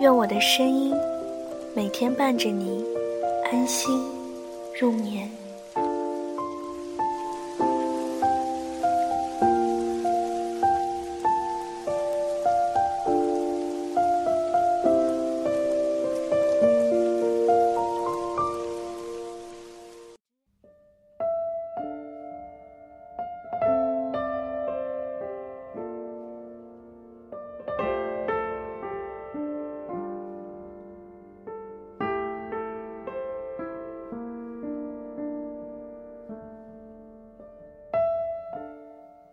愿我的声音每天伴着你安心入眠。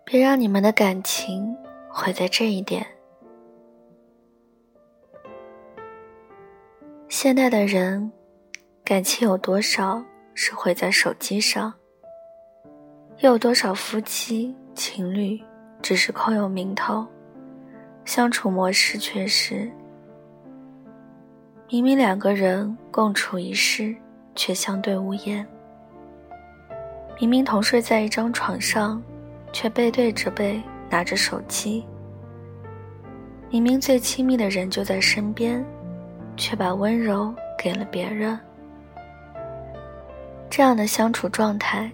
别让你们的感情毁在这一点。现代的人，感情有多少是毁在手机上？又有多少夫妻情侣只是空有名头，相处模式却是明明两个人共处一室，却相对无言；明明同睡在一张床上。却背对着背拿着手机，明明最亲密的人就在身边，却把温柔给了别人。这样的相处状态，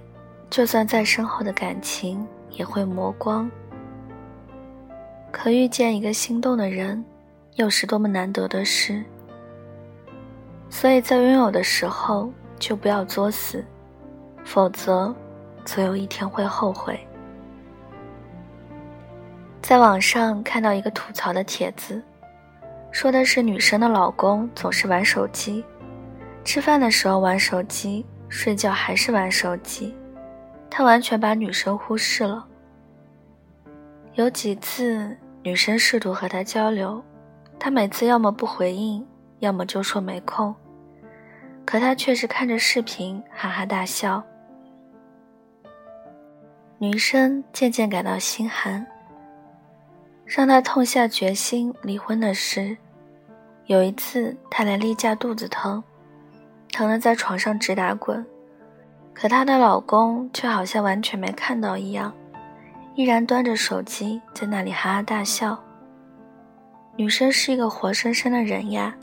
就算再深厚的感情也会磨光。可遇见一个心动的人，又是多么难得的事。所以在拥有的时候就不要作死，否则，总有一天会后悔。在网上看到一个吐槽的帖子，说的是女生的老公总是玩手机，吃饭的时候玩手机，睡觉还是玩手机，他完全把女生忽视了。有几次女生试图和他交流，他每次要么不回应，要么就说没空，可他却是看着视频哈哈大笑。女生渐渐感到心寒。让他痛下决心离婚的是，有一次他来例假肚子疼，疼得在床上直打滚，可她的老公却好像完全没看到一样，依然端着手机在那里哈哈大笑。女生是一个活生生的人呀，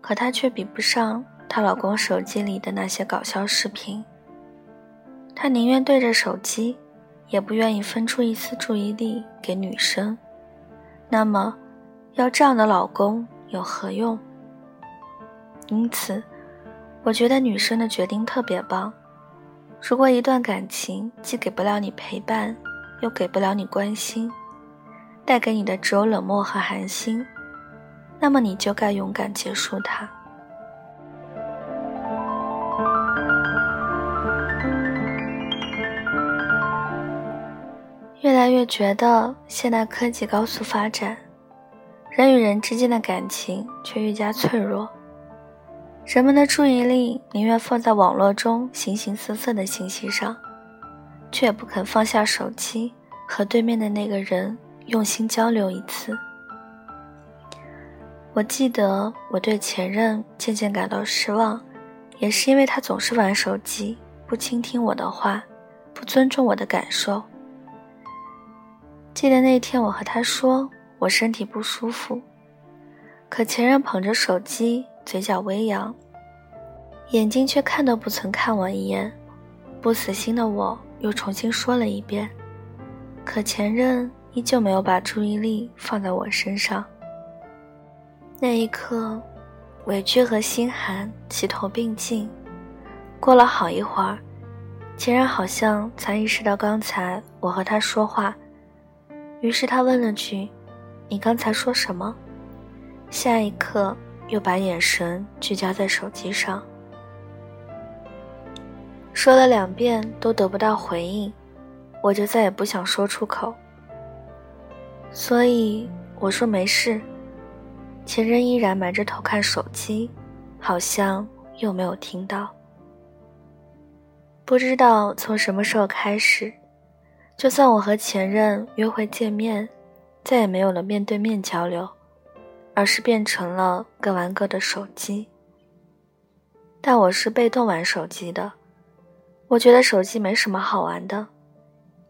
可她却比不上她老公手机里的那些搞笑视频。她宁愿对着手机，也不愿意分出一丝注意力给女生。那么，要这样的老公有何用？因此，我觉得女生的决定特别棒。如果一段感情既给不了你陪伴，又给不了你关心，带给你的只有冷漠和寒心，那么你就该勇敢结束它。越来越觉得现代科技高速发展，人与人之间的感情却愈加脆弱。人们的注意力宁愿放在网络中形形色色的信息上，却不肯放下手机和对面的那个人用心交流一次。我记得我对前任渐渐感到失望，也是因为他总是玩手机，不倾听我的话，不尊重我的感受。记得那天，我和他说我身体不舒服，可前任捧着手机，嘴角微扬，眼睛却看都不曾看我一眼。不死心的我又重新说了一遍，可前任依旧没有把注意力放在我身上。那一刻，委屈和心寒齐头并进。过了好一会儿，前任好像才意识到刚才我和他说话。于是他问了句：“你刚才说什么？”下一刻又把眼神聚焦在手机上，说了两遍都得不到回应，我就再也不想说出口。所以我说没事。前任依然埋着头看手机，好像又没有听到。不知道从什么时候开始，就算我和前任约会见面，再也没有了面对面交流，而是变成了各玩各的手机。但我是被动玩手机的，我觉得手机没什么好玩的，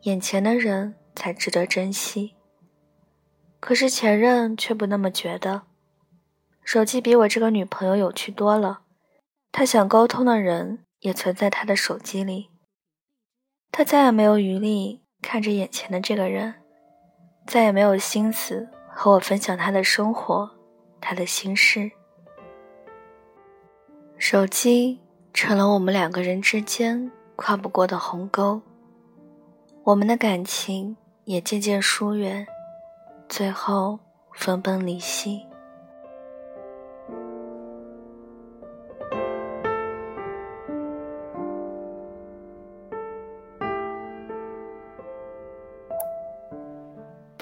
眼前的人才值得珍惜。可是前任却不那么觉得，手机比我这个女朋友有趣多了，他想沟通的人。也存在他的手机里，他再也没有余力看着眼前的这个人，再也没有心思和我分享他的生活，他的心事。手机成了我们两个人之间跨不过的鸿沟，我们的感情也渐渐疏远，最后分崩离析。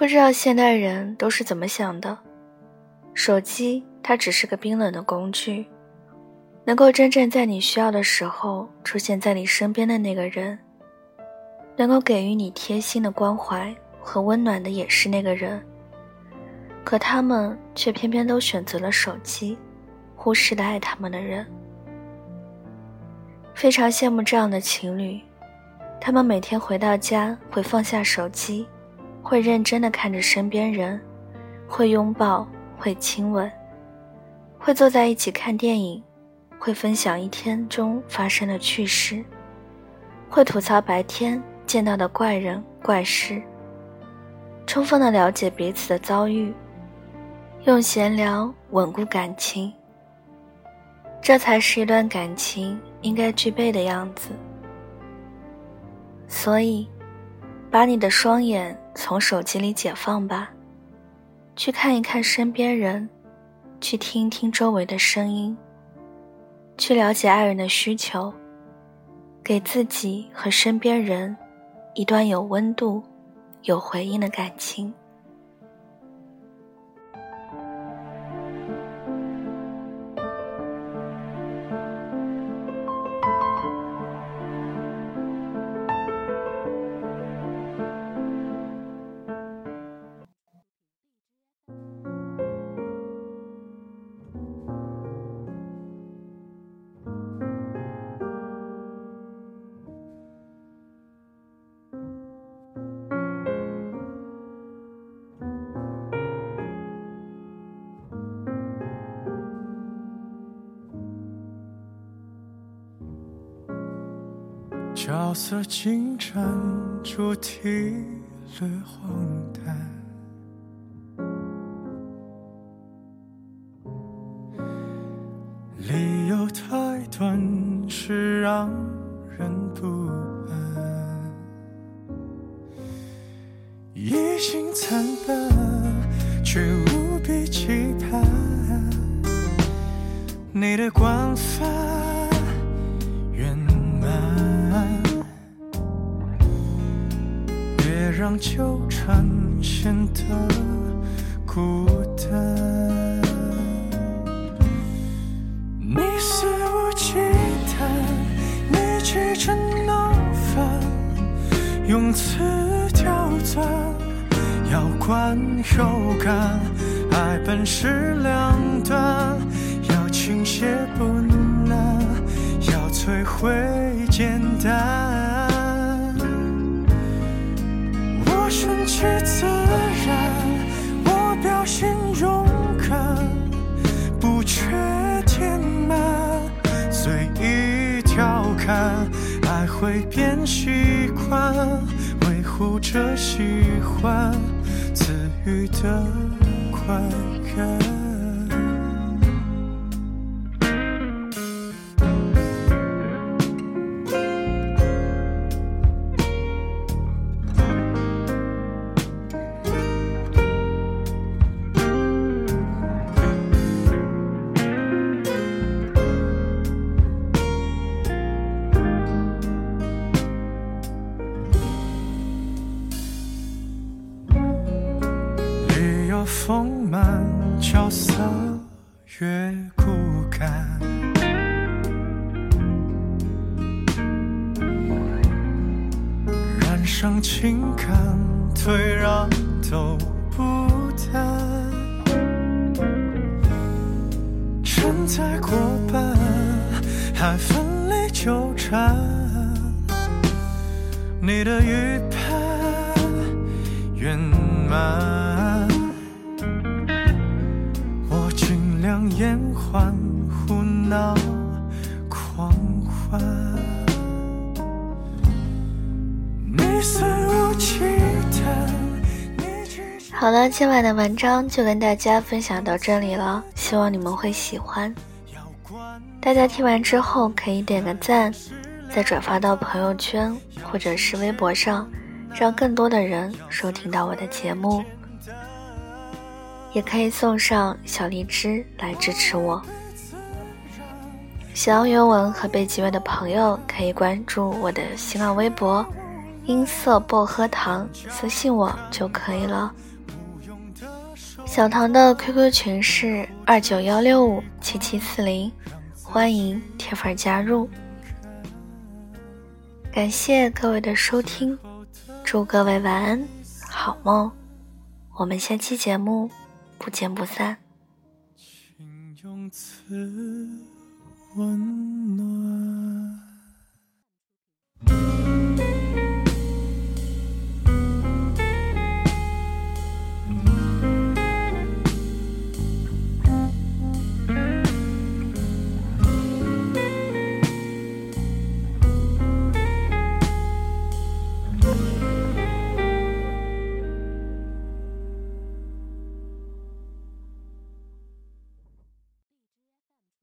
不知道现代人都是怎么想的？手机它只是个冰冷的工具，能够真正在你需要的时候出现在你身边的那个人，能够给予你贴心的关怀和温暖的也是那个人。可他们却偏偏都选择了手机，忽视了爱他们的人。非常羡慕这样的情侣，他们每天回到家会放下手机。会认真的看着身边人，会拥抱，会亲吻，会坐在一起看电影，会分享一天中发生的趣事，会吐槽白天见到的怪人怪事，充分的了解彼此的遭遇，用闲聊稳固感情。这才是一段感情应该具备的样子。所以。把你的双眼从手机里解放吧，去看一看身边人，去听一听周围的声音，去了解爱人的需求，给自己和身边人一段有温度、有回应的感情。角色进展，主题略荒诞，理由太短，是让人不安。一心惨淡，却无比期盼你的光范。让纠缠显得孤单，你肆无忌惮，你气成闹翻，用词刁钻，要观又干，爱本是两端，要倾斜不难，要摧毁简单。顺其自然，我表现勇敢，不缺填满，随意调侃，爱会变习惯，维护着喜欢，赐予的快感。上情感，退让都不谈。承载过半，还奋力纠缠。你的预判圆满，我尽量延缓胡闹狂欢。好了，今晚的文章就跟大家分享到这里了，希望你们会喜欢。大家听完之后可以点个赞，再转发到朋友圈或者是微博上，让更多的人收听到我的节目。也可以送上小荔枝来支持我。想要原文和背景乐的朋友可以关注我的新浪微博“音色薄荷糖”，私信我就可以了。小唐的 QQ 群是二九幺六五七七四零，欢迎铁粉加入。感谢各位的收听，祝各位晚安，好梦。我们下期节目不见不散。请用词温暖。